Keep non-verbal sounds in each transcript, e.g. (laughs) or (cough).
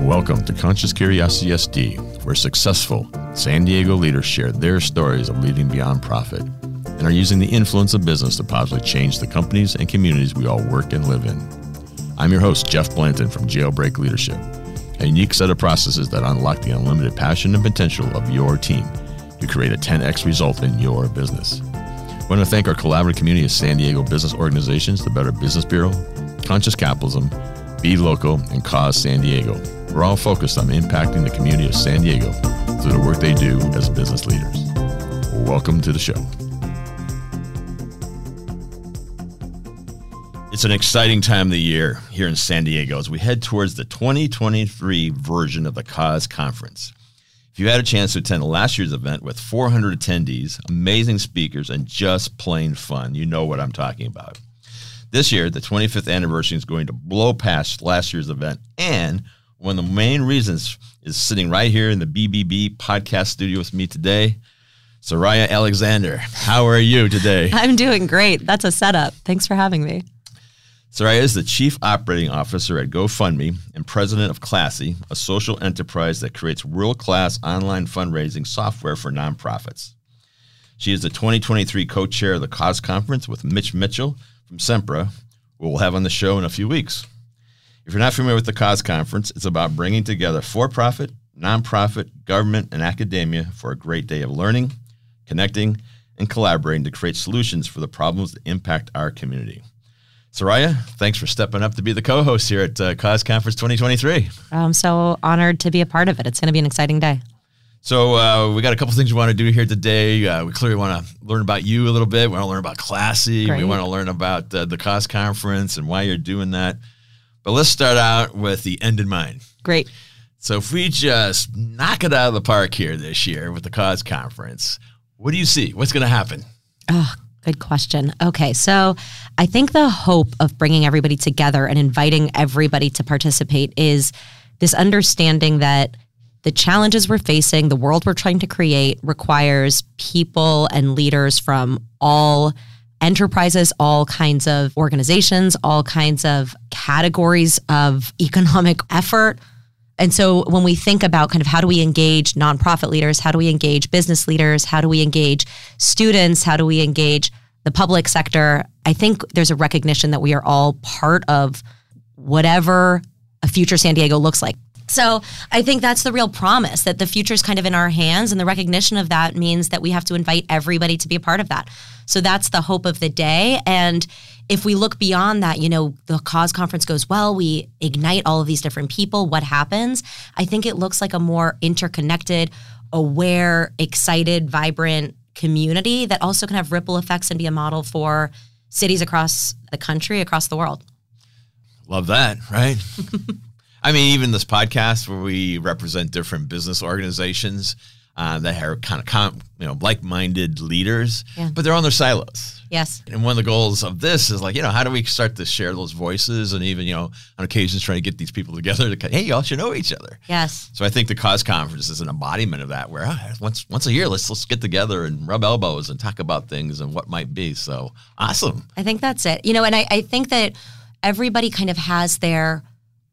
Welcome to Conscious Curiosity SD, where successful San Diego leaders share their stories of leading beyond profit and are using the influence of business to positively change the companies and communities we all work and live in. I'm your host, Jeff Blanton from Jailbreak Leadership, a unique set of processes that unlock the unlimited passion and potential of your team to create a 10x result in your business. I want to thank our collaborative community of San Diego business organizations, the Better Business Bureau, Conscious Capitalism, Be Local, and Cause San Diego. We're all focused on impacting the community of San Diego through the work they do as business leaders. Welcome to the show. It's an exciting time of the year here in San Diego as we head towards the 2023 version of the Cause Conference. You had a chance to attend last year's event with 400 attendees, amazing speakers, and just plain fun, you know what I'm talking about. This year, the 25th anniversary is going to blow past last year's event and one of the main reasons is sitting right here in the BBB podcast studio with me today. Soraya Alexander, how are you today? (laughs) I'm doing great. That's a setup. Thanks for having me. Soraya is the Chief Operating Officer at GoFundMe and President of Classy, a social enterprise that creates world class online fundraising software for nonprofits. She is the 2023 co chair of the Cause Conference with Mitch Mitchell from Sempra, who we'll have on the show in a few weeks. If you're not familiar with the Cause Conference, it's about bringing together for profit, nonprofit, government, and academia for a great day of learning, connecting, and collaborating to create solutions for the problems that impact our community. Soraya, thanks for stepping up to be the co host here at uh, Cause Conference 2023. I'm so honored to be a part of it. It's going to be an exciting day. So, uh, we got a couple things we want to do here today. Uh, we clearly want to learn about you a little bit. We want to learn about Classy. Great. We want to learn about uh, the Cause Conference and why you're doing that. But let's start out with the end in mind. Great. So if we just knock it out of the park here this year with the Cause Conference, what do you see? What's going to happen? Oh, good question. Okay, so I think the hope of bringing everybody together and inviting everybody to participate is this understanding that the challenges we're facing, the world we're trying to create requires people and leaders from all enterprises, all kinds of organizations, all kinds of categories of (laughs) economic effort. And so when we think about kind of how do we engage nonprofit leaders, how do we engage business leaders, how do we engage students, how do we engage the public sector, I think there's a recognition that we are all part of whatever a future San Diego looks like. So I think that's the real promise that the future is kind of in our hands. And the recognition of that means that we have to invite everybody to be a part of that. So that's the hope of the day. And if we look beyond that, you know, the cause conference goes well, we ignite all of these different people. What happens? I think it looks like a more interconnected, aware, excited, vibrant community that also can have ripple effects and be a model for cities across the country, across the world. Love that, right? (laughs) I mean, even this podcast where we represent different business organizations uh, that are kind of com- you know like-minded leaders, yeah. but they're on their silos. Yes. And one of the goals of this is like you know how do we start to share those voices and even you know on occasions trying to get these people together to hey y'all should know each other. Yes. So I think the cause conference is an embodiment of that where oh, once once a year let's let's get together and rub elbows and talk about things and what might be. So awesome. I think that's it. You know, and I, I think that everybody kind of has their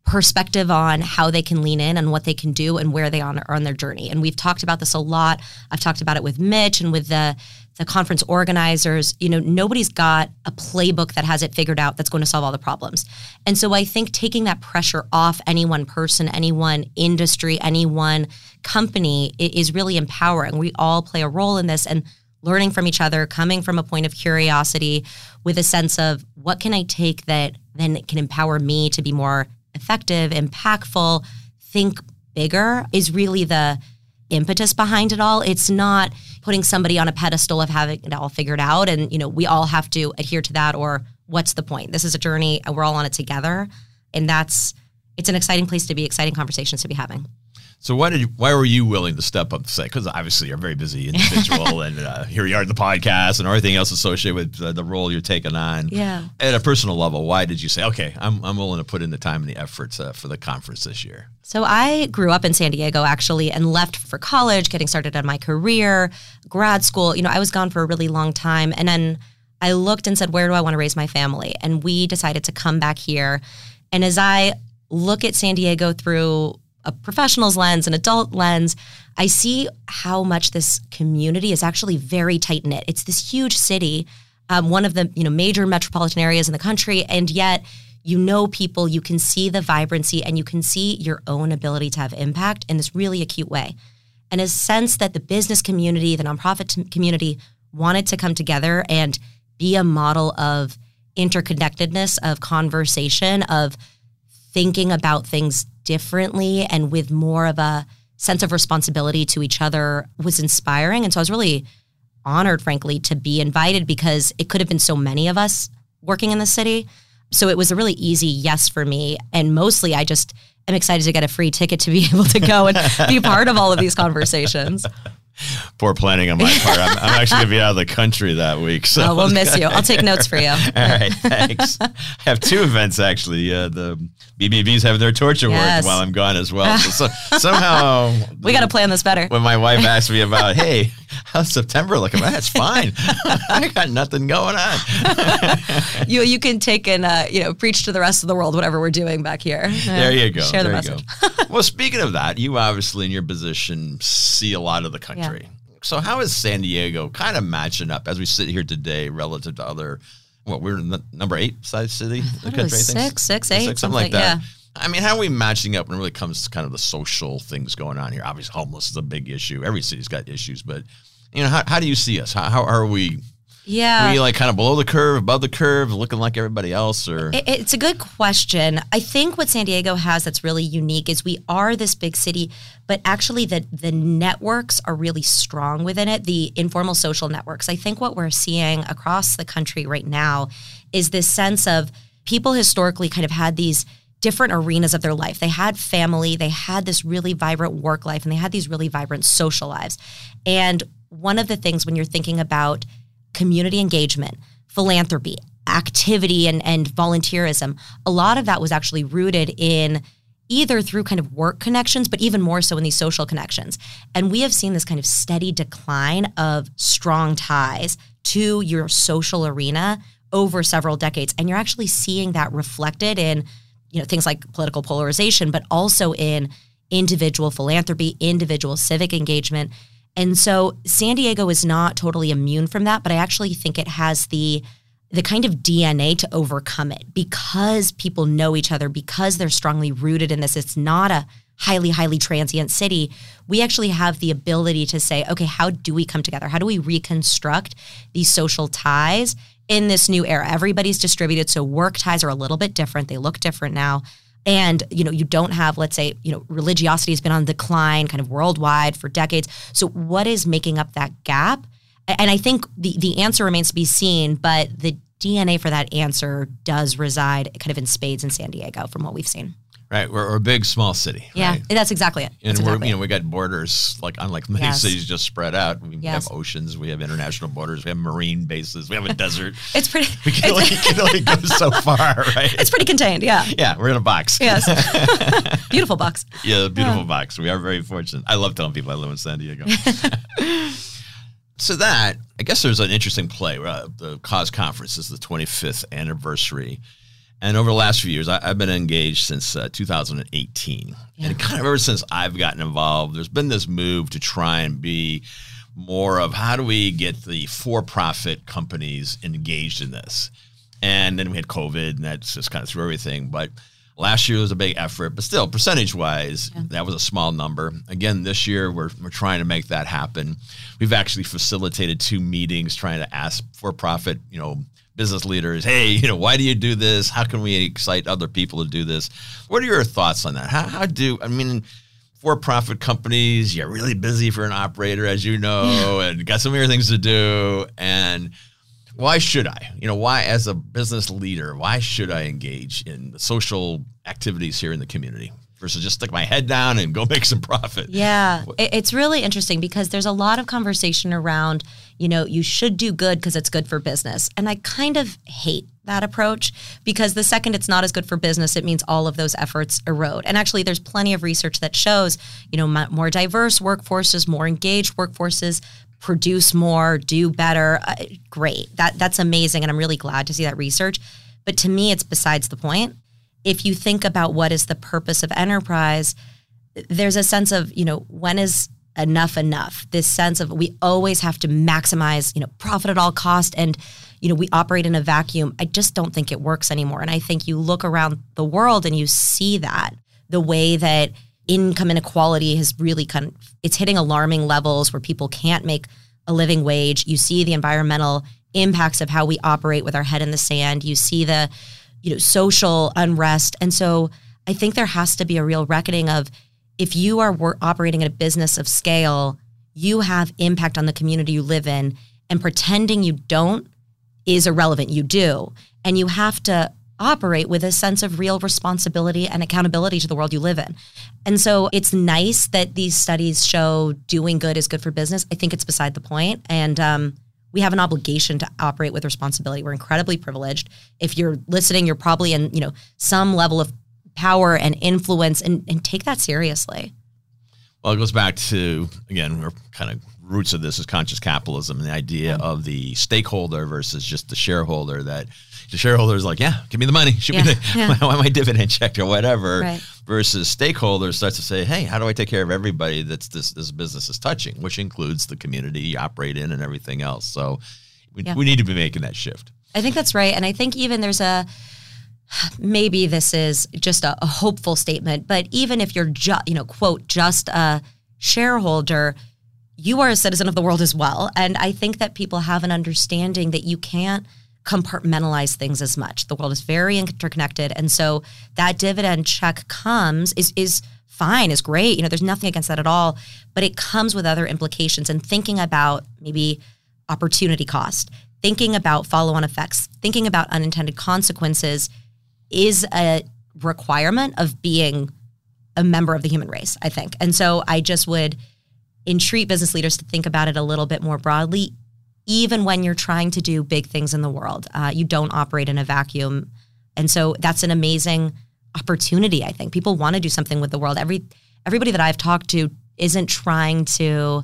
perspective on how they can lean in and what they can do and where they are on their journey. And we've talked about this a lot. I've talked about it with Mitch and with the the conference organizers. You know, nobody's got a playbook that has it figured out that's going to solve all the problems. And so I think taking that pressure off any one person, any one industry, any one company is really empowering. We all play a role in this and learning from each other, coming from a point of curiosity with a sense of what can I take that then can empower me to be more effective, impactful, think bigger is really the impetus behind it all. It's not putting somebody on a pedestal of having it all figured out and you know, we all have to adhere to that or what's the point? This is a journey and we're all on it together. And that's it's an exciting place to be, exciting conversations to be having. So why did you, why were you willing to step up to say? Because obviously you're a very busy individual, (laughs) and uh, here you are in the podcast and everything else associated with uh, the role you're taking on. Yeah. At a personal level, why did you say, okay, I'm I'm willing to put in the time and the efforts uh, for the conference this year? So I grew up in San Diego actually and left for college, getting started on my career, grad school. You know, I was gone for a really long time, and then I looked and said, where do I want to raise my family? And we decided to come back here. And as I look at San Diego through a professional's lens, an adult lens, I see how much this community is actually very tight knit. It's this huge city, um, one of the you know major metropolitan areas in the country, and yet you know people, you can see the vibrancy, and you can see your own ability to have impact in this really acute way. And a sense that the business community, the nonprofit community, wanted to come together and be a model of interconnectedness, of conversation, of thinking about things differently and with more of a sense of responsibility to each other was inspiring. And so I was really honored, frankly, to be invited because it could have been so many of us working in the city. So it was a really easy yes for me. And mostly I just am excited to get a free ticket to be (laughs) able to go and be part of all of these conversations. Poor planning on my (laughs) part. I'm, I'm actually going to be out of the country that week. So oh, we'll miss you. I'll take notes for you. (laughs) All right, thanks. I have two events actually. Uh, the BBBs have their torture yes. while I'm gone as well. So, so (laughs) somehow we got to plan this better. When my wife asked me about, hey, (laughs) how's September looking? That's fine. (laughs) I got nothing going on. (laughs) you you can take and uh, you know preach to the rest of the world whatever we're doing back here. There you go. Share there the message. well, speaking of that, you obviously in your position see a lot of the country. Yeah So how is San Diego kind of matching up as we sit here today relative to other? Well, we're in the number eight size city in the country. Six, six, eight, six, something, like that. Yeah. I mean, how are we matching up when it really comes to kind of the social things going on here? Obviously, homeless is a big issue. Every city's got issues, but you know, how, how do you see us? How, how are we yeah. Are you like kind of below the curve, above the curve, looking like everybody else or it, it's a good question. I think what San Diego has that's really unique is we are this big city, but actually the the networks are really strong within it, the informal social networks. I think what we're seeing across the country right now is this sense of people historically kind of had these different arenas of their life. They had family, they had this really vibrant work life, and they had these really vibrant social lives. And one of the things when you're thinking about community engagement, philanthropy, activity, and, and volunteerism, a lot of that was actually rooted in either through kind of work connections, but even more so in these social connections. And we have seen this kind of steady decline of strong ties to your social arena over several decades. And you're actually seeing that reflected in, you know, things like political polarization, but also in individual philanthropy, individual civic engagement. And so San Diego is not totally immune from that, but I actually think it has the the kind of DNA to overcome it because people know each other, because they're strongly rooted in this. It's not a highly, highly transient city. We actually have the ability to say, okay, how do we come together? How do we reconstruct these social ties in this new era? Everybody's distributed, so work ties are a little bit different. They look different now and you know you don't have let's say you know religiosity has been on decline kind of worldwide for decades so what is making up that gap and i think the the answer remains to be seen but the dna for that answer does reside kind of in spades in san diego from what we've seen Right, we're, we're, a big, small city. Yeah, right? that's exactly it. and we're you know we got borders like unlike many yes. cities just spread out. We yes. have oceans, we have international borders, we have marine bases, we have a desert. (laughs) it's pretty. We can only, can only go (laughs) so far, right? It's pretty contained. Yeah. Yeah, we're in a box. Yes. (laughs) beautiful box. Yeah, beautiful yeah. box. We are very fortunate. I love telling people I live in San Diego. so that I guess there's an interesting play. Uh, the Cause Conference is the 25th anniversary and over the last few years, I, have been engaged since uh, 2018. Yeah. And kind of ever since I've gotten involved, there's been this move to try and be more of how do we get the for profit companies engaged in this? And then we had COVID, and that's just kind of threw everything. But last year was a big effort, but still, percentage wise, yeah. that was a small number. Again, this year, we're, we're trying to make that happen. We've actually facilitated two meetings trying to ask for profit, you know, business leaders, hey, you know, why do you do this? How can we excite other people to do this? What are your thoughts on that? How, how do, I mean, for profit companies, you're really busy for an operator, as you know, (laughs) and got so many things to do. And why should I? You know, why, as a business leader, why should I engage in the social activities here in the community? Versus just stick my head down and go (laughs) make some profit. Yeah, it's really interesting because there's a lot of conversation around, you know, you should do good because it's good for business. And I kind of hate that approach because the second it's not as good for business, it means all of those efforts erode. And actually, there's plenty of research that shows, you know, more diverse workforces, more engaged workforces produce more, do better. Uh, great. That that's amazing and I'm really glad to see that research. But to me it's besides the point if you think about what is the purpose of enterprise, there's a sense of, you know, when is enough enough? This sense of we always have to maximize, you know, profit at all cost and you know, we operate in a vacuum. I just don't think it works anymore. And I think you look around the world and you see that the way that income inequality has really kind of it's hitting alarming levels where people can't make a living wage. You see the environmental impacts of how we operate with our head in the sand. You see the you know, social unrest. And so I think there has to be a real reckoning of if you are operating in a business of scale, you have impact on the community you live in, and pretending you don't is irrelevant. You do. And you have to operate with a sense of real responsibility and accountability to the world you live in. And so it's nice that these studies show doing good is good for business. I think it's beside the point. And um, we have an obligation to operate with responsibility. We're incredibly privileged. If you're listening, you're probably in, you know, some level of power and influence and, and take that seriously. Well, it goes back to again, we're kind of roots of this is conscious capitalism and the idea yeah. of the stakeholder versus just the shareholder that the shareholder is like, yeah, give me the money, (laughs) shoot yeah. me the, yeah. (laughs) my, my, dividend check or whatever. Right. Versus stakeholders starts to say, hey, how do I take care of everybody that's this this business is touching, which includes the community you operate in and everything else. So we, yeah. we need to be making that shift. I think that's right, and I think even there's a maybe this is just a, a hopeful statement, but even if you're just you know quote just a shareholder you are a citizen of the world as well. And I think that people have an understanding that you can't compartmentalize things as much. The world is very interconnected. And so that dividend check comes is is fine, is great. You know, there's nothing against that at all. But it comes with other implications and thinking about maybe opportunity cost, thinking about follow-on effects, thinking about unintended consequences is a requirement of being a member of the human race, I think. And so I just would entreat business leaders to think about it a little bit more broadly, even when you're trying to do big things in the world. Uh, you don't operate in a vacuum. And so that's an amazing opportunity, I think. People want to do something with the world. Every everybody that I've talked to isn't trying to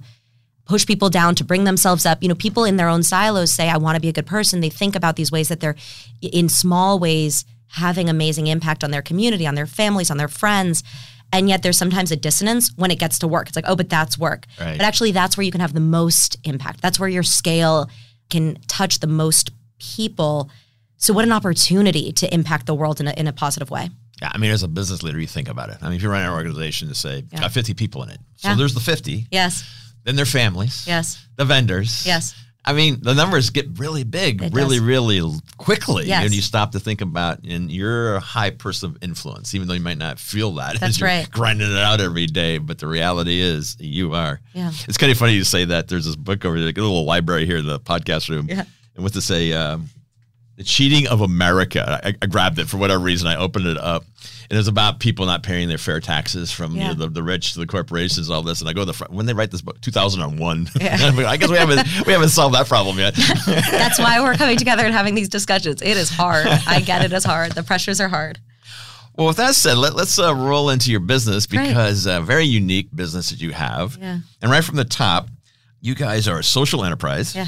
push people down to bring themselves up. You know, people in their own silos say, I want to be a good person. They think about these ways that they're in small ways having amazing impact on their community, on their families, on their friends. And yet there's sometimes a dissonance when it gets to work. It's like, oh, but that's work. Right. But actually, that's where you can have the most impact. That's where your scale can touch the most people. So, what an opportunity to impact the world in a, in a positive way. Yeah, I mean, as a business leader, you think about it. I mean, if you're running an organization to say, yeah. got 50 people in it. So yeah. there's the 50. Yes. Then their families. Yes. The vendors. Yes. I mean, the numbers get really big, it really, does. really quickly. Yes. And you stop to think about, and you're a high person of influence, even though you might not feel that That's as you're right. grinding it out every day. But the reality is, you are. Yeah. It's kind of funny you say that. There's this book over there, a little library here in the podcast room. Yeah. And what to say, um, the cheating of America. I, I, grabbed it for whatever reason. I opened it up, and it's about people not paying their fair taxes from yeah. you know, the, the rich to the corporations, all this. And I go to the front when they write this book, 2001. Yeah. (laughs) I guess we haven't we haven't solved that problem yet. (laughs) That's why we're coming together and having these discussions. It is hard. I get it. It's hard. The pressures are hard. Well, with that said, let, us uh, roll into your business because a uh, very unique business that you have. Yeah. And right from the top, you guys are a social enterprise. Yeah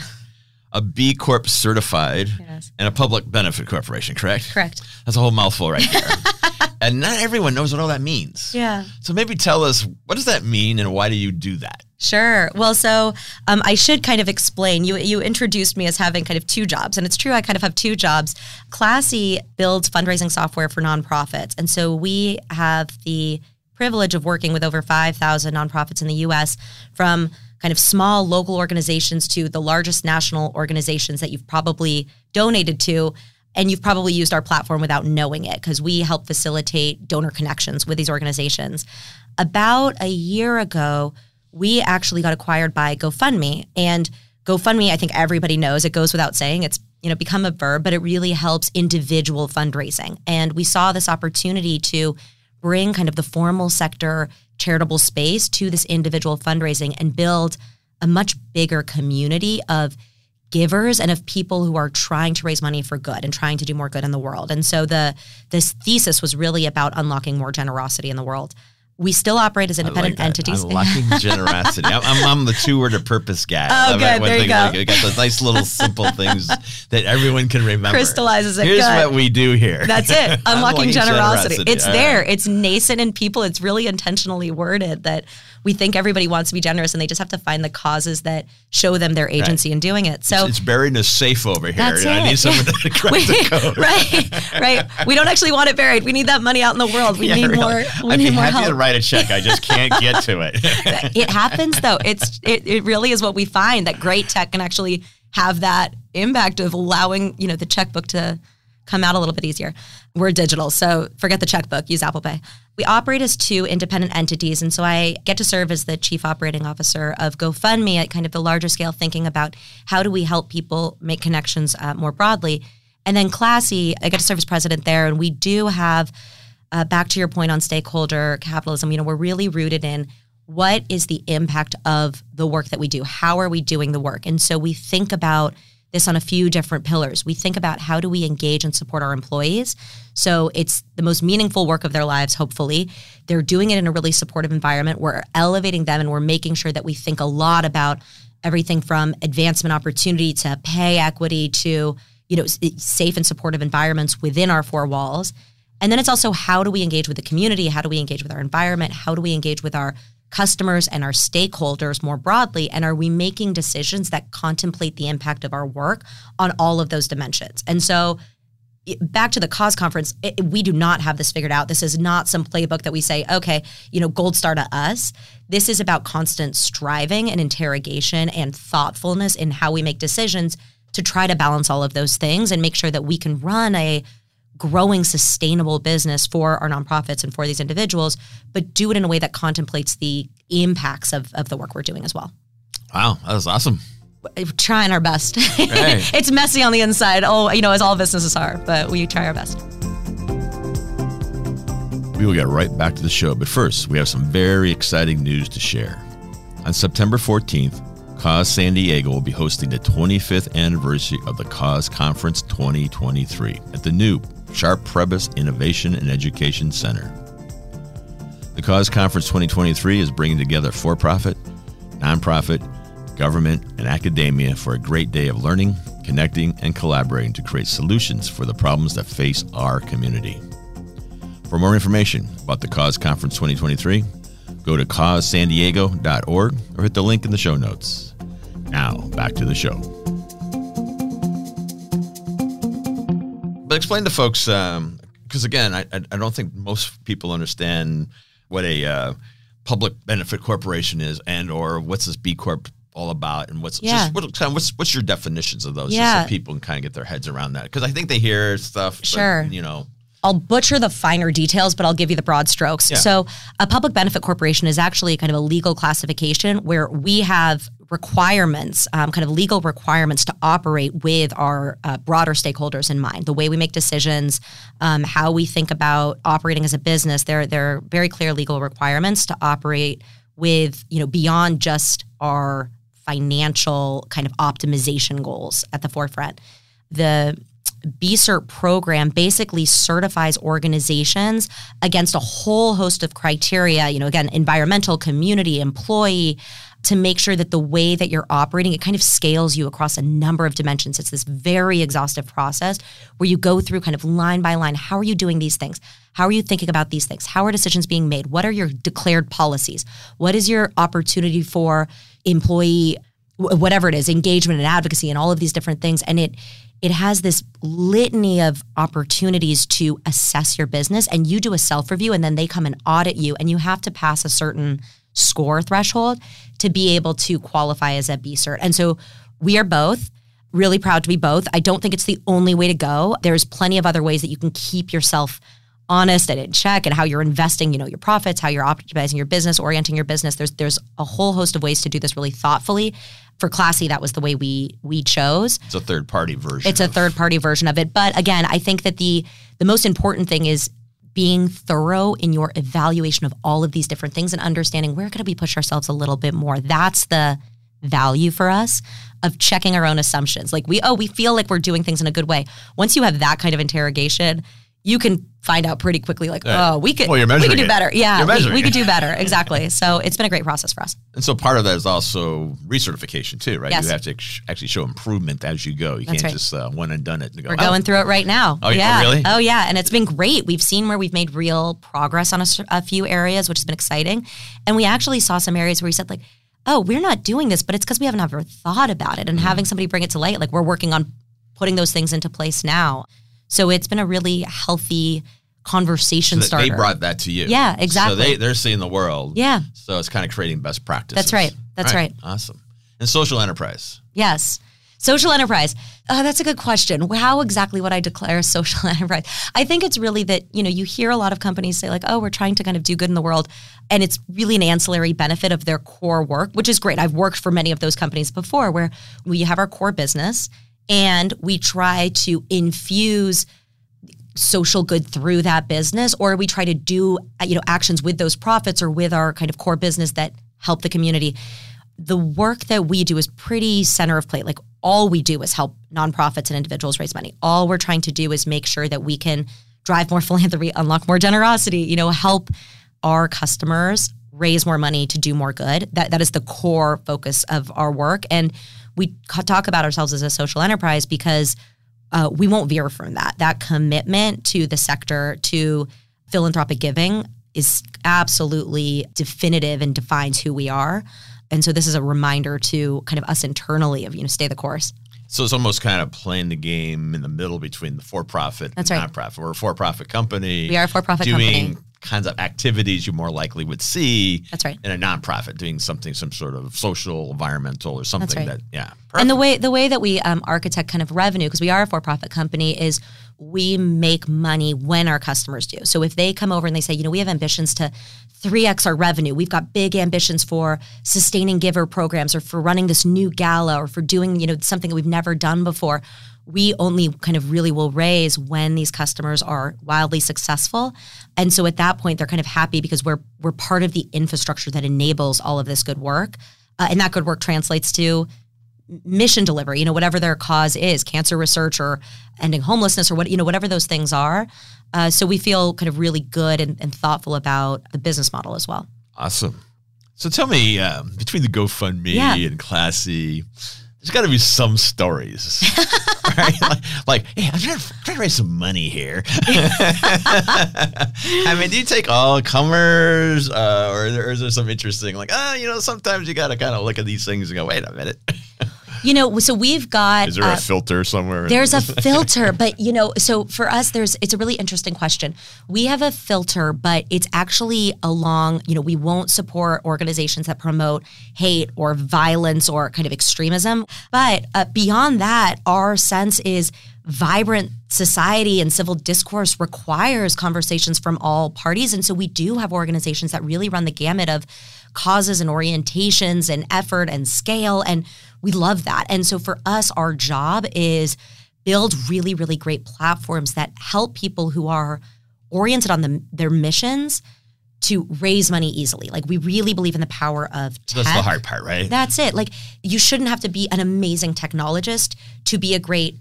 a B Corp certified, yes. and a public benefit corporation, correct? Correct. That's a whole mouthful right there. (laughs) and not everyone knows what all that means. Yeah. So maybe tell us what does that mean and why do you do that? Sure. Well, so um, I should kind of explain. You you introduced me as having kind of two jobs, and it's true. I kind of have two jobs. Classy builds fundraising software for nonprofits, and so we have the privilege of working with over five thousand nonprofits in the U.S. from kind of small local organizations to the largest national organizations that you've probably donated to. And you've probably used our platform without knowing it because we help facilitate donor connections with these organizations. About a year ago, we actually got acquired by GoFundMe. And GoFundMe, I think everybody knows, it goes without saying, it's you know become a verb, but it really helps individual fundraising. And we saw this opportunity to bring kind of the formal sector charitable space to this individual fundraising and build a much bigger community of givers and of people who are trying to raise money for good and trying to do more good in the world. And so the this thesis was really about unlocking more generosity in the world. We still operate as independent like entities. Unlocking (laughs) generosity. I'm, I'm, I'm, the two word of purpose guy. Oh, good. There you go. Like, got those nice little simple things that everyone can remember. Crystallizes it. Here's good. what we do here. That's it. (laughs) Unlocking, Unlocking generosity. generosity. It's All there. right. It's nascent in people. It's really intentionally worded that we think everybody wants to be generous and they just have to find the causes that show them their agency in doing it. So it's buried in a safe over here. That's and I need someone to (laughs) crack We- the code. (laughs) right, right. We don't actually want it buried. We need that money out in the world. We Yeah, need really. more. We I'd need be more happy help. to write a check. I just can't get to it. (laughs) it happens though. It's it, it really is what we find that great tech can actually have that impact of allowing you know the checkbook to come out a little bit easier. We're digital, so forget the checkbook. Use Apple Pay. We operate as two independent entities, and so I get to serve as the chief operating officer of GoFundMe at kind of the larger scale, thinking about how do we help people make connections uh, more broadly. And then Classy, I get to serve as president there, and we do have uh, back to your point on stakeholder capitalism, you know, we're really rooted in what is the impact of the work that we do? How are we doing the work? And so we think about this on a few different pillars. We think about how do we engage and support our employees? So it's the most meaningful work of their lives, hopefully. They're doing it in a really supportive environment. We're elevating them and we're making sure that we think a lot about everything from advancement opportunity to pay equity to you know safe and supportive environments within our four walls and then it's also how do we engage with the community how do we engage with our environment how do we engage with our customers and our stakeholders more broadly and are we making decisions that contemplate the impact of our work on all of those dimensions? And so back to the cause conference it, we do not have this figured out. This is not some playbook that we say okay you know gold star to us. This is about constant striving and interrogation and thoughtfulness in how we make decisions to try to balance all of those things and make sure that we can run a growing sustainable business for our nonprofits and for these individuals, but do it in a way that contemplates the impacts of, of the work we're doing as well. wow, that was awesome. We're trying our best. Right. (laughs) it's messy on the inside. Oh, you know, as all businesses are, but we try our best. We will get right back to the show, but first, we have some very exciting news to share. On September 14th, Cause San Diego will be hosting the 25th anniversary of the Cause Conference 2023 at the new Sharp Prebys Innovation and Education Center. The Cause Conference 2023 is bringing together for profit, nonprofit, government, and academia for a great day of learning, connecting, and collaborating to create solutions for the problems that face our community. For more information about the Cause Conference 2023, go to causesandiego.org or hit the link in the show notes. Now, back to the show. Explain to folks, because again, I, I don't think most people understand what a uh, public benefit corporation is, and or what's this B Corp all about, and what's Yeah. just what, what's what's your definitions of those, just Yeah. so people can kind of get their heads around that. Because I think they hear stuff, but, Sure. you know, I'll butcher the finer details, but I'll give you the broad strokes. Yeah. So, a public benefit corporation is actually kind of a legal classification where we have requirements, um, kind of legal requirements to operate with our uh, broader stakeholders in mind. The way we make decisions, um, how we think about operating as a business. There, there are very clear legal requirements to operate with, you know, beyond just our financial kind of optimization goals at the forefront. The BCERT program basically certifies organizations against a whole host of criteria, you know, again, environmental, community, employee, to make sure that the way that you're operating, it kind of scales you across a number of dimensions. It's this very exhaustive process where you go through kind of line by line. How are you doing these things? How are you thinking about these things? How are decisions being made? What are your declared policies? What is your opportunity for employee whatever it is, engagement and advocacy and all of these different things. And it it has this litany of opportunities to assess your business and you do a self-review and then they come and audit you and you have to pass a certain score threshold to be able to qualify as a B cert. And so we are both really proud to be both. I don't think it's the only way to go. There's plenty of other ways that you can keep yourself honest and in check and how you're investing, you know, your profits, how you're optimizing your business, orienting your business. There's there's a whole host of ways to do this really thoughtfully. For Classy, that was the way we we chose. it's a third party version. It's a third party version of it. But again, I think that the the most important thing is being thorough in your evaluation of all of these different things and understanding where could we push ourselves a little bit more. That's the value for us of checking our own assumptions. Like we, oh, we feel like we're doing things in a good way. Once you have that kind of interrogation, you can find out pretty quickly, like, oh, we could, Well, we could do it. better. Yeah, we, we could do better. (laughs) Exactly. So it's been a great process for us. And so part of that is also recertification too, right? Yes. You have to ex- actually show improvement as you go. You That's can't right. just uh, one and done it and go. We're "Oh, going through it right now. Oh, yeah, yeah. really? Oh, yeah. And it's been great. We've seen where we've made real progress on a few areas, which has been exciting. And we actually saw some areas where we said, like, oh, we're not doing this, but it's because we haven't ever thought about it. And Mm-hmm. having somebody bring it to light, like, we're working on putting those things into place now. So it's been a really healthy conversation that starter. They brought that to you. Yeah, exactly. So they, they're seeing the world. Yeah. So it's kind of creating best practices. That's right. That's right. Awesome. And social enterprise. Yes. Social enterprise. Oh, that's a good question. How exactly would I declare a (laughs) social enterprise? I think it's really that, you know, you hear a lot of companies say, like, oh, we're trying to kind of do good in the world. And it's really an ancillary benefit of their core work, which is great. I've worked for many of those companies before where we have our core business and we try to infuse social good through that business or we try to do you know actions with those profits or with our kind of core business that help the community. The work that we do is pretty center of plate. Like all we do is help nonprofits and individuals raise money. All we're trying to do is make sure that we can drive more (laughs) philanthropy unlock more generosity you know help our customers raise more money to do more good. That that is the core focus of our work. And we talk about ourselves as a social enterprise because uh, we won't veer from that. That commitment to the sector, to philanthropic giving, is absolutely definitive and defines who we are. And so this is a reminder to kind of us internally of you know stay the course. So it's almost kind of playing the game in the middle between the for-profit That's and right. nonprofit. We're a for-profit company. We are a for-profit doing company. Kinds of activities you more likely would see. That's right. In a nonprofit, doing something, some sort of social, environmental, or something right. that, yeah. And the way the way that we um, architect kind of revenue, because we are a for-profit company, is we make money when our customers do. So if they come over and they say, you know, we have ambitions to 3x our revenue, we've got big ambitions for sustaining giver programs or for running this new gala or for doing, you know, something that we've never done before. We only kind of really will raise when these customers are wildly successful. And so at that point they're kind of happy because we're we're part of the infrastructure that enables all of this good work. Uh, and that good work translates to mission delivery, you know, whatever their cause is, cancer research or ending homelessness or what, you know, whatever those things are. Uh, so we feel kind of really good and, and thoughtful about the business model as well. Awesome. So tell me, um, between the GoFundMe Yeah. and Classy, there's got to be some stories, (laughs) right? Like, like, hey, I'm trying, to, trying to raise some money here. (laughs) I mean, do you take all comers, uh, or, or is there some interesting, like, ah, you know, sometimes you got to kind of look at these things and go, wait a minute, You know, so we've got is there uh, a filter somewhere? There's a filter, (laughs) but you know, so for us, there's it's a really interesting question. We have a filter, but it's actually along, you know, we won't support organizations that promote hate or violence or kind of extremism. But uh, beyond that, our sense is vibrant society and civil discourse requires conversations from all parties. And so we do have organizations that really run the gamut of causes and orientations and effort and scale. And we love that. And so for us, our job is build really, really great platforms that help people who are oriented on the, their missions to raise money easily. Like we really believe in the power of tech. That's the hard part, right? That's it. Like you shouldn't have to be an amazing technologist to be a great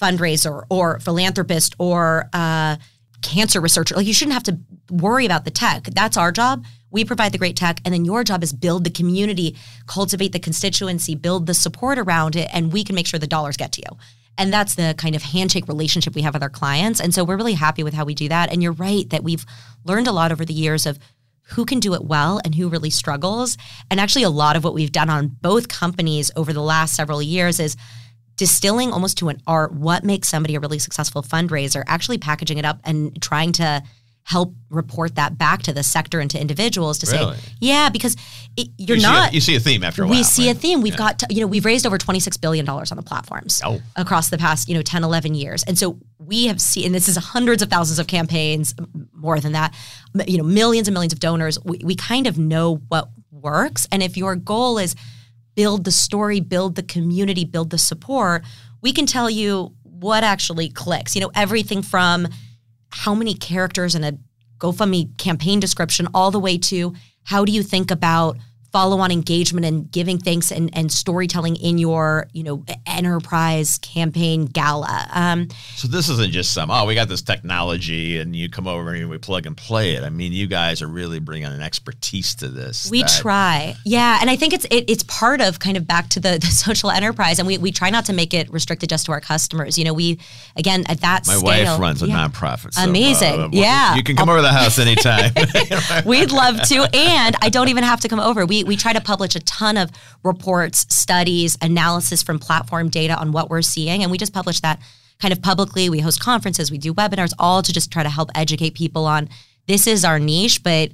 fundraiser or philanthropist or uh, cancer researcher. Like you shouldn't have to worry about the tech. That's our job. We provide the great tech, and then your job is build the community, cultivate the constituency, build the support around it, and we can make sure the dollars get to you. And that's the kind of handshake relationship we have with our clients. And so we're really happy with how we do that. And you're right that we've learned a lot over the years of who can do it well and who really struggles. And actually, a lot of what we've done on both companies over the last several years is distilling almost to an art what makes somebody a really successful fundraiser, actually packaging it up and trying to help report that back to the sector and to individuals to Really? say, yeah, because it, you're you not. See a, you see a theme after a while. we see a theme. We've got, to, you know, we've raised over $26 billion on the platforms Oh. across the past, you know, 10, 11 years. And so we have seen, and this is hundreds of thousands of campaigns, more than that, you know, millions and millions of donors. We, we kind of know what works. And if your goal is build the story, build the community, build the support, we can tell you what actually clicks. You know, everything from how many characters in a GoFundMe campaign description, all the way to how do you think about follow on engagement and giving thanks and, and storytelling in your you know enterprise campaign gala um, so this isn't just some oh we got this technology and you come over and we plug and play it i mean you guys are really bringing an expertise to this we that- try yeah and i think it's it, it's part of kind of back to the, the (laughs) social enterprise and we, we try not to make it restricted just to our customers you know we again at that my scale, wife runs a yeah. nonprofit so, Amazing. uh, Yeah. you can come over the house anytime (laughs) We'd love to. And I don't even have to come over. We, we try to publish a ton of reports, studies, analysis from platform data on what we're seeing. And we just publish that kind of publicly. We host conferences, we do webinars, all to just try to help educate people on this is our niche, but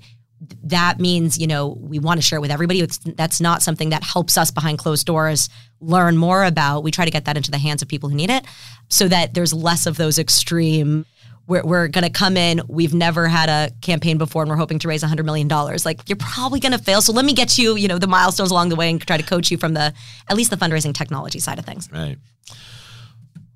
that means, you know, we want to share it with everybody. It's, that's not something that helps us behind closed doors learn more about. We try to get that into the hands of people who need it so that there's less of those extreme we're, we're going to come in. We've never had a campaign before, and we're hoping to raise $100 million. Like, you're probably going to fail. So let me get you, you know, the milestones along the way and try to coach you from the, at least the fundraising technology side of things. right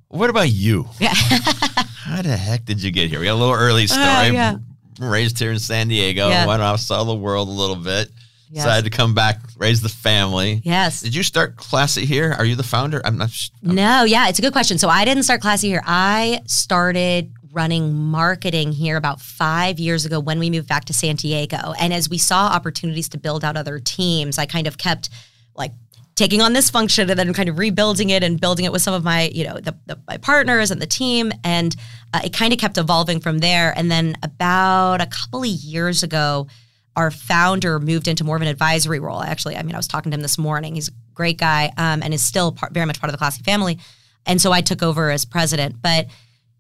what about you Yeah. (laughs) how the heck did you get here we got a little early story Uh, yeah. raised here in san diego Yeah. went off saw the world a little bit Yes. decided to come back raise the family Yes. did you start classy here are you the founder i'm not No, yeah, it's a good question. So I didn't start classy here. I started running marketing here about five years ago when we moved back to San Diego. And as we saw opportunities to build out other teams, I kind of kept like taking on this function and then kind of rebuilding it and building it with some of my, you know, the, the my partners and the team. And uh, it kind of kept evolving from there. And then about a couple of years ago, our founder moved into more of an advisory role. Actually, I mean, I was talking to him this morning. He's a great guy um, and is still part, very much part of the Classy family. And so I took over as president. But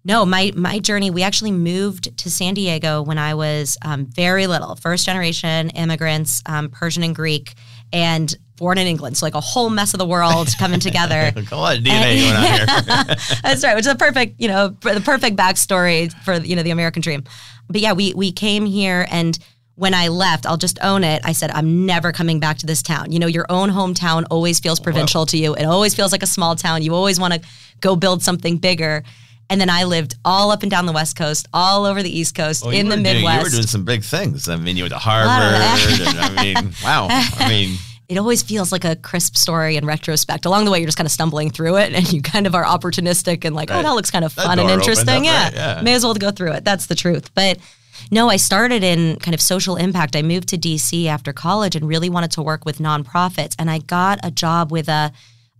no, my my journey. We actually moved to San Diego when I was um, very little, first generation immigrants, um, Persian and Greek, and born in England. So like a whole mess of the world coming (laughs) together. a lot of dna going on here (laughs) That's right, which is a perfect, you know, the perfect backstory for you know the American dream. But yeah, we we came here and when I left, I'll just own it. I said, I'm never coming back to this town. You know, your own hometown always feels provincial to you. It always feels like a small town. You always want to go build something bigger. And then I lived all up and down the West Coast, all over the East Coast, in the were doing- Midwest. you were doing some big things. I mean, you went to Harvard, and I mean, (laughs) wow. I mean, it always feels like a crisp story in retrospect. Along the way, you're just kind of stumbling through it, and you kind of are opportunistic and like, oh, Right. oh, that looks kind of fun and interesting. up, yeah. right, yeah. may as well go through it. That's the truth. But no, I started in kind of social impact. I moved to DC after college and really wanted to work with nonprofits, and I got a job with a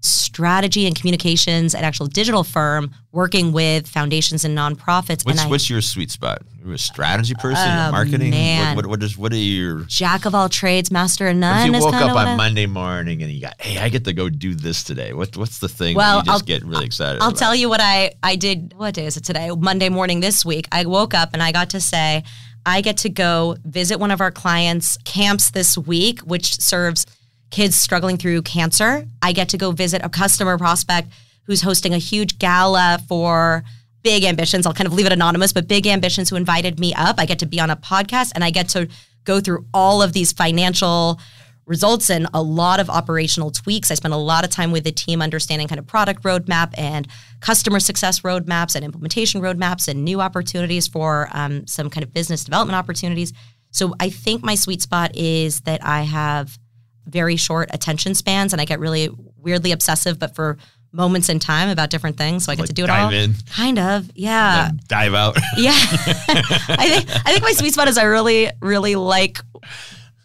strategy and communications and actual digital firm working with foundations and nonprofits. what's and I, what's your sweet spot? You're a strategy person, Oh, marketing. man. What, what, what is what are your? jack of all trades, master of none. If you woke up on I- Monday morning and you got, hey, I get to go do this today. What what's the thing Well, that you just I'll- get really excited? I'll about? tell you what I I did. What day is it today? Monday morning this week. I woke up and I got to say I get to go visit one of our clients' camps this week, which serves kids struggling through cancer. I get to go visit a customer prospect who's hosting a huge gala for big ambitions. I'll kind of leave it anonymous, but big ambitions who invited me up. I get to be on a podcast and I get to go through all of these financial results in a lot of operational tweaks. I spent a lot of time with the team understanding kind of product roadmap and customer success roadmaps and implementation roadmaps and new opportunities for um, some kind of business development opportunities. So I think my sweet spot is that I have very short attention spans and I get really weirdly obsessive, but for moments in time about different things. So I get Like to do it dive all. in. Kind of, yeah. Dive out. (laughs) Yeah. (laughs) I think I think my sweet spot is I really, really like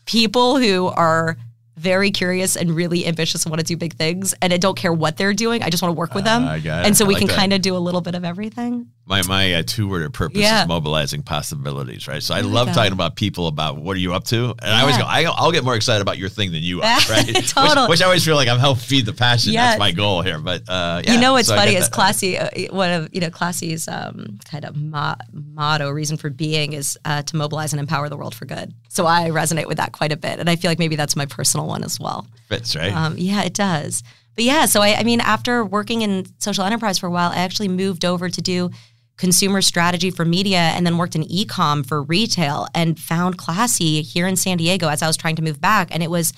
people who are very curious and really ambitious and want to do big things and I don't care what they're doing. I just want to work with them. Ah, I got it. And so I we like can kind of do a little bit of everything. My my uh, two word purpose Yeah. is mobilizing possibilities, right? So I love talking about people about what are you up to, and I always go, I, I'll get more excited about your thing than you are, (laughs) right? Which- Totally. Which, I always feel like I'm helping feed the passion. That's my goal here. But uh, yeah, you know what's so funny is classy uh, one of you know classy's um, kind of mo- motto reason for being is uh, to mobilize and empower the world for good so i resonate with that quite a bit and i feel like maybe that's my personal one as well fits, right? Um, yeah, it does. But yeah, so I, I mean, after working in social enterprise for a while, I actually moved over to do consumer strategy for media and then worked in e-com for retail and found Classy here in San Diego as I was trying to move back. And it was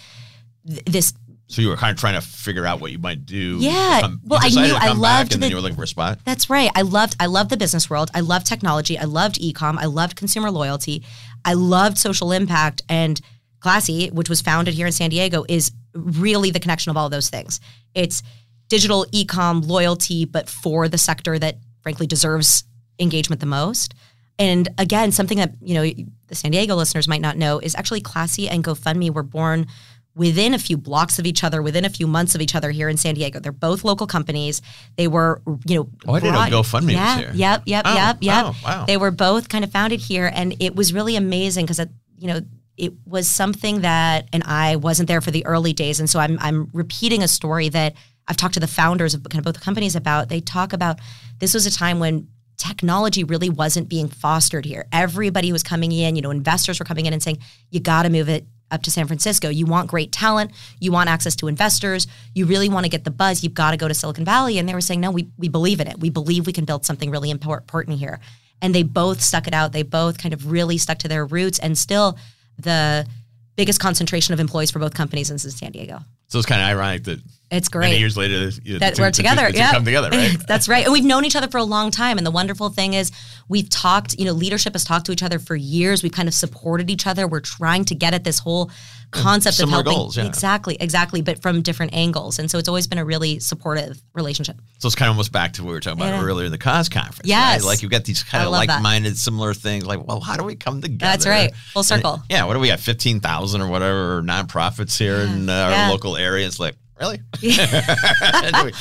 th- this So you were kind of trying to figure out what you might do. Yeah. Come, well, I knew I loved back and then the, you were looking for a spot. That's right. I loved I loved the business world. I loved technology. I loved ecom. I loved consumer loyalty. I loved social impact and Classy, which was founded here in San Diego, is really the connection of all those things. It's digital ecom loyalty, but for the sector that frankly deserves engagement the most. And again, something that you know the San Diego listeners might not know is actually Classy and GoFundMe were born within a few blocks of each other, within a few months of each other here in San Diego. They're both local companies. They were, you know, Oh, I didn't know GoFundMe was here. Yep, yep, Oh, yep, yep. wow, wow. They were both kind of founded here, and it was really amazing because, you know, it was something that, and I wasn't there for the early days, and so I'm I'm repeating a story that I've talked to the founders of kind of both companies about. They talk about this was a time when technology really wasn't being fostered here. Everybody was coming in, you know, investors were coming in and saying, you got to move it up to San Francisco. You want great talent, you want access to investors, you really want to get the buzz, you've got to go to Silicon Valley. And they were saying, no, we, we believe in it. We believe we can build something really important here. And they both stuck it out. They both kind of really stuck to their roots and still the biggest concentration of employees for both companies is in San Diego. So it's kind of ironic that It's many great years later you know, that two- we're together. yeah, come together, right? (laughs) That's right. And we've known each other for a long time. And the wonderful thing is, we've talked. You know, leadership has talked to each other for years. We've kind of supported each other. We're trying to get at this whole concept of helping. goals, yeah. Exactly, exactly. But from different angles. And so it's always been a really supportive relationship. So it's kind of almost back to what we were talking about Yeah. earlier in the cause conference. Yes. Right? Like you've got these kind of like-minded, similar things. Like, well, how do we come together? That's right. Full And- circle. yeah. What do we got? 15,000 or whatever nonprofits here in uh, our Yeah. local area. It's like, really? (laughs) (laughs) do we,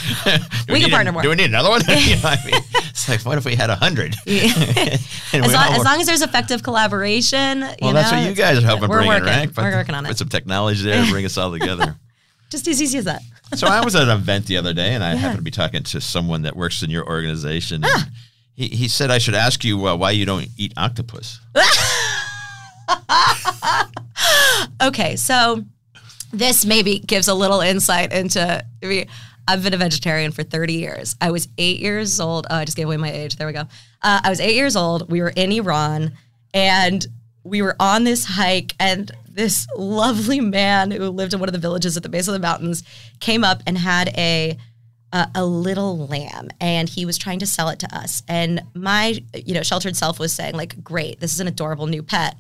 do We can partner a- more. Do we need another one? (laughs) you know, I mean, it's like, what if we had a hundred? As, long, as long as there's effective collaboration. well, you that's know, what you guys are helping we're bring working. it, right? We're working on it. Put some technology there to bring us all together. Just as easy as that. so I was at an event the other day, and I happened to be talking to someone that works in your organization. and He, he said I should ask you uh, why you don't eat octopus. Okay, so this maybe gives a little insight into. I mean, I've been a vegetarian for 30 years. I was eight years old. Oh, I just gave away my age. There we go. Uh, I was eight years old. We were in Iran, and we were on this hike, and this lovely man who lived in one of the villages at the base of the mountains came up and had a a, a little lamb and he was trying to sell it to us and my you know sheltered self was saying like great this is an adorable new pet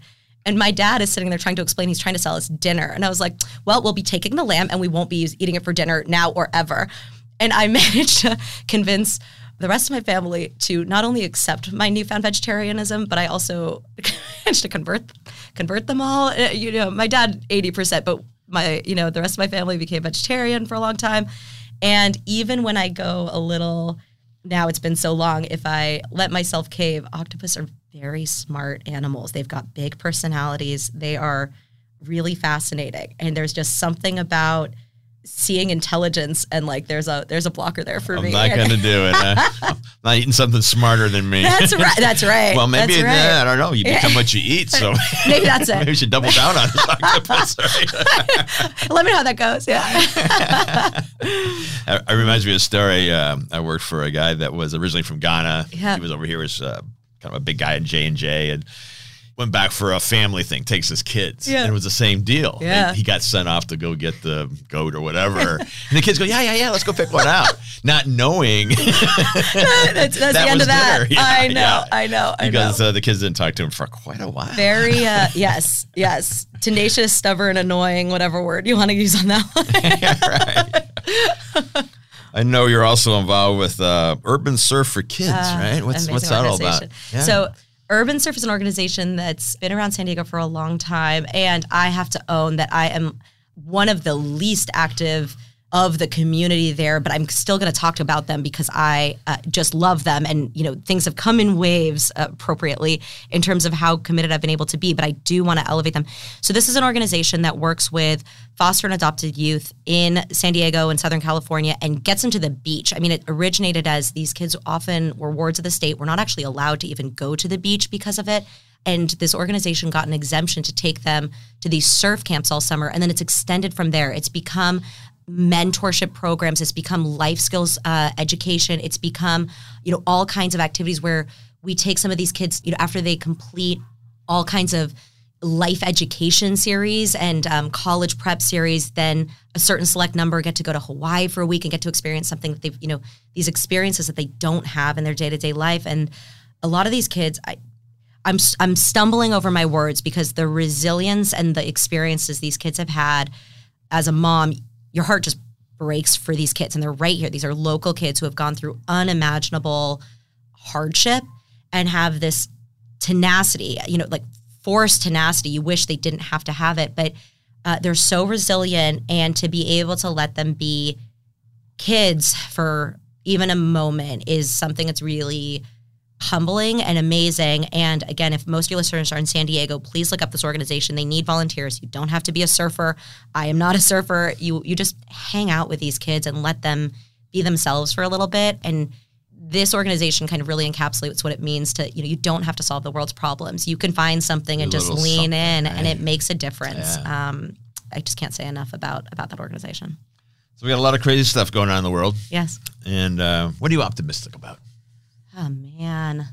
and my dad is sitting there trying to explain he's trying to sell us dinner. And i was like well we'll be taking the lamb and we won't be eating it for dinner now or ever. And i (laughs) managed to convince the rest of my family to not only accept my newfound vegetarianism but i also (laughs) managed to convert convert them all. Uh, you know my dad 80% but my you know the rest of my family became vegetarian for a long time. And even when I go a little, now it's been so long, if I let myself cave, octopus are very smart animals. They've got big personalities. They are really fascinating. And there's just something about seeing intelligence and like there's a there's a blocker there for me. I'm me. not going to do it. huh? (laughs) I'm not eating something smarter than me. That's right. That's right. well, maybe right. yeah, I don't know. You become what you eat, so (laughs) Maybe that's it. (laughs) maybe you should double down on octopus. Let me know how that goes. Yeah. It it reminds me of a story. Um, I worked for a guy that was originally from Ghana. Yeah. He was over here as uh, kind of a big guy at J and J, and went back for a family thing. Takes his kids, Yeah. and it was the same deal. Yeah. And he got sent off to go get the goat or whatever, (laughs) and the kids go, "Yeah, yeah, yeah, let's go pick one out," (laughs) not knowing (laughs) that's that's That the end of that. Yeah, I know. yeah. I know. I know. because uh, the kids didn't talk to him for quite a while. Very uh, yes, yes. Tenacious, stubborn, annoying, whatever word you want to use on that one. I know you're also involved with uh, Urban Surf for Kids, right? What's what's that all about? Yeah. So Urban Surf is an organization that's been around San Diego for a long time, and I have to own that I am one of the least active of the community there, but I'm still going to talk about them because I uh, just love them, and you know things have come in waves uh, appropriately in terms of how committed I've been able to be. But I do want to elevate them. So this is an organization that works with foster and adopted youth in San Diego and Southern California and gets them to the beach. I mean, it originated as these kids often were wards of the state. We're not actually allowed to even go to the beach because of it. And this organization got an exemption to take them to these surf camps all summer. And then it's extended from there. It's become mentorship programs. It's become life skills uh, education. It's become, you know, all kinds of activities where we take some of these kids, you know, after they complete all kinds of life education series and um, college prep series, then a certain select number get to go to Hawaii for a week and get to experience something that they've, you know, these experiences that they don't have in their day to day life. And a lot of these kids, I, I'm I'm stumbling over my words because the resilience and the experiences these kids have had as a mom, your heart just breaks for these kids, and they're right here. These are local kids who have gone through unimaginable hardship and have this tenacity. You know, like forced tenacity. You wish they didn't have to have it, but uh, they're so resilient, and to be able to let them be kids for even a moment is something that's really humbling and amazing. And again, if most of your listeners are in San Diego, please look up this organization. They need volunteers. You don't have to be a surfer. I am not a surfer. You you just hang out with these kids and let them be themselves for a little bit and this organization kind of really encapsulates what it means to you know you don't have to solve the world's problems you can find something and just lean in right? and it makes a difference yeah. um, i just can't say enough about about that organization so we got a lot of crazy stuff going on in the world yes and uh, what are you optimistic about oh man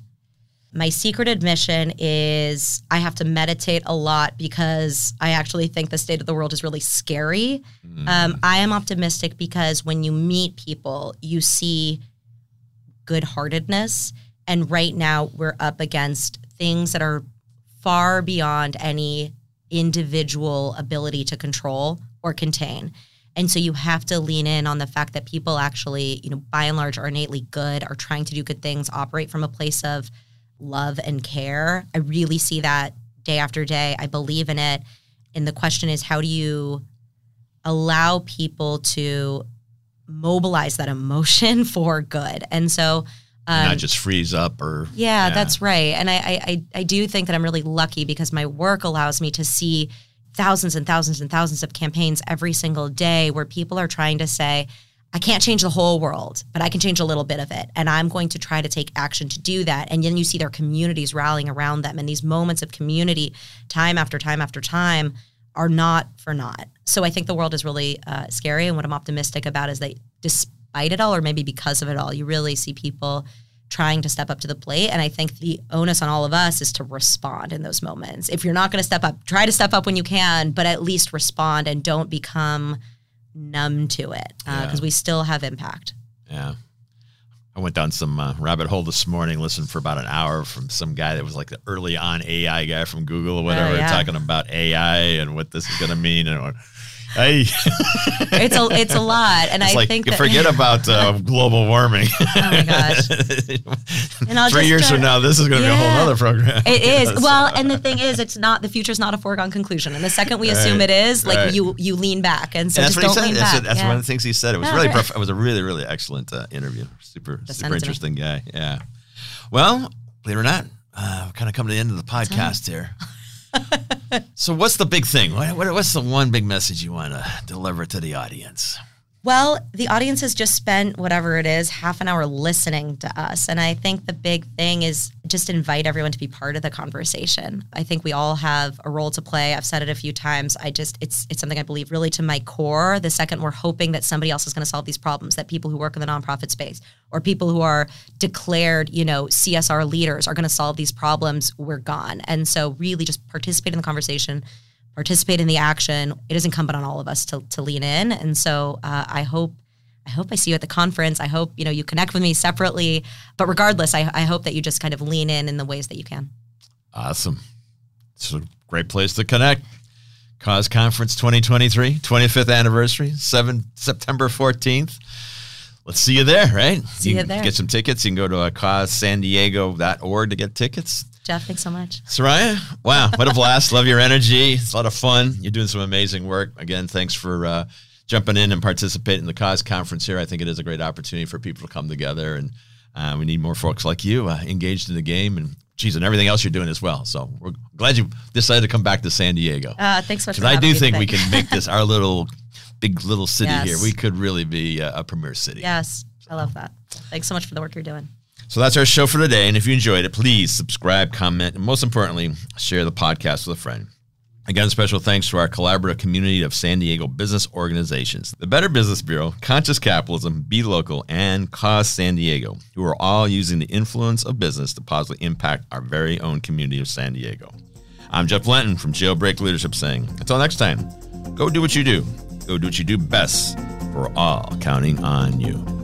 my secret admission is I have to meditate a lot because I actually think the state of the world is really scary. Mm. Um, I am optimistic because when you meet people, you see good heartedness. And right now, we're up against things that are far beyond any individual ability to control or contain. And so you have to lean in on the fact that people actually, you know, by and large are innately good, are trying to do good things, operate from a place of love and care. I really see that day after day. I believe in it. And the question is, how do you allow people to mobilize that emotion (laughs) for good. And so um, not just freeze up or yeah, yeah, that's right. And I, I I do think that I'm really lucky because my work allows me to see thousands and thousands and thousands of campaigns every single day where people are trying to say, I can't change the whole world, but I can change a little bit of it. And I'm going to try to take action to do that. And then you see their communities rallying around them and these moments of community time after time after time are not for naught. So I think the world is really uh, scary. And what I'm optimistic about is that despite it all, or maybe because of it all, you really see people trying to step up to the plate. And I think the onus on all of us is to respond in those moments. If you're not going to step up, try to step up when you can, but at least respond and don't become numb to it because uh, yeah. we still have impact. Yeah. I went down some uh, rabbit hole this morning, listened for about an hour from some guy that was like the early on AI guy from Google or whatever, oh, yeah. talking about AI and what this is going to mean. And Hey, it's a it's a lot, and it's I like, think that, forget about uh, (laughs) global warming. oh my gosh! (laughs) And Three years from now, this is going to yeah, be a whole other program. It (laughs) is well, and the thing is, it's not the future is not a foregone conclusion, and the second we right, assume it is, like right. you you lean back, and so and just don't lean that's back. that's yeah. one of the things he said. It was really prof- it was a really really excellent uh, interview. Super super interesting guy. Yeah. Well, believe it or not, uh, kind of come to the end of the podcast here so, what's the big thing? What, what's the one big message you want to deliver to the audience? Well, the audience has just spent whatever it is, half an hour listening to us. And I think the big thing is just invite everyone to be part of the conversation. I think we all have a role to play. I've said it a few times. I just it's it's something I believe really to my core. The second we're hoping that somebody else is going to solve these problems, that people who work in the nonprofit space or people who are declared, you know, CSR leaders are going to solve these problems, we're gone. And so really just participate in the conversation participate in the action. It is incumbent on all of us to, to lean in. And so uh, I hope I hope I see you at the conference. I hope you know you connect with me separately. But regardless, I, I hope that you just kind of lean in in the ways that you can. Awesome. It's a great place to connect. Cause Conference 2023, 25th anniversary, 7 September 14th. Let's see you there, right? See you, you there. Get some tickets. You can go to uh, causesandiego.org to get tickets. Jeff, thanks so much. Soraya, wow, what a blast. Love your energy. It's a lot of fun. You're doing some amazing work. Again, thanks for uh, jumping in and participating in the Cause Conference here. I think it is a great opportunity for people to come together, and uh, we need more folks like you uh, engaged in the game and geez, and everything else you're doing as well. So we're glad you decided to come back to San Diego. Uh, thanks so much. Because I do think today. we can make this our little, (laughs) big little city yes. here. We could really be a, a premier city. Yes, I love that. Thanks so much for the work you're doing. So that's our show for today. And if you enjoyed it, please subscribe, comment, and most importantly, share the podcast with a friend. Again, special thanks to our collaborative community of San Diego business organizations, the Better Business Bureau, Conscious Capitalism, Be Local, and Cause San Diego, who are all using the influence of business to positively impact our very own community of San Diego. I'm Jeff Blanton from Jailbreak Leadership saying, until next time, go do what you do. Go do what you do best. We're all counting on you.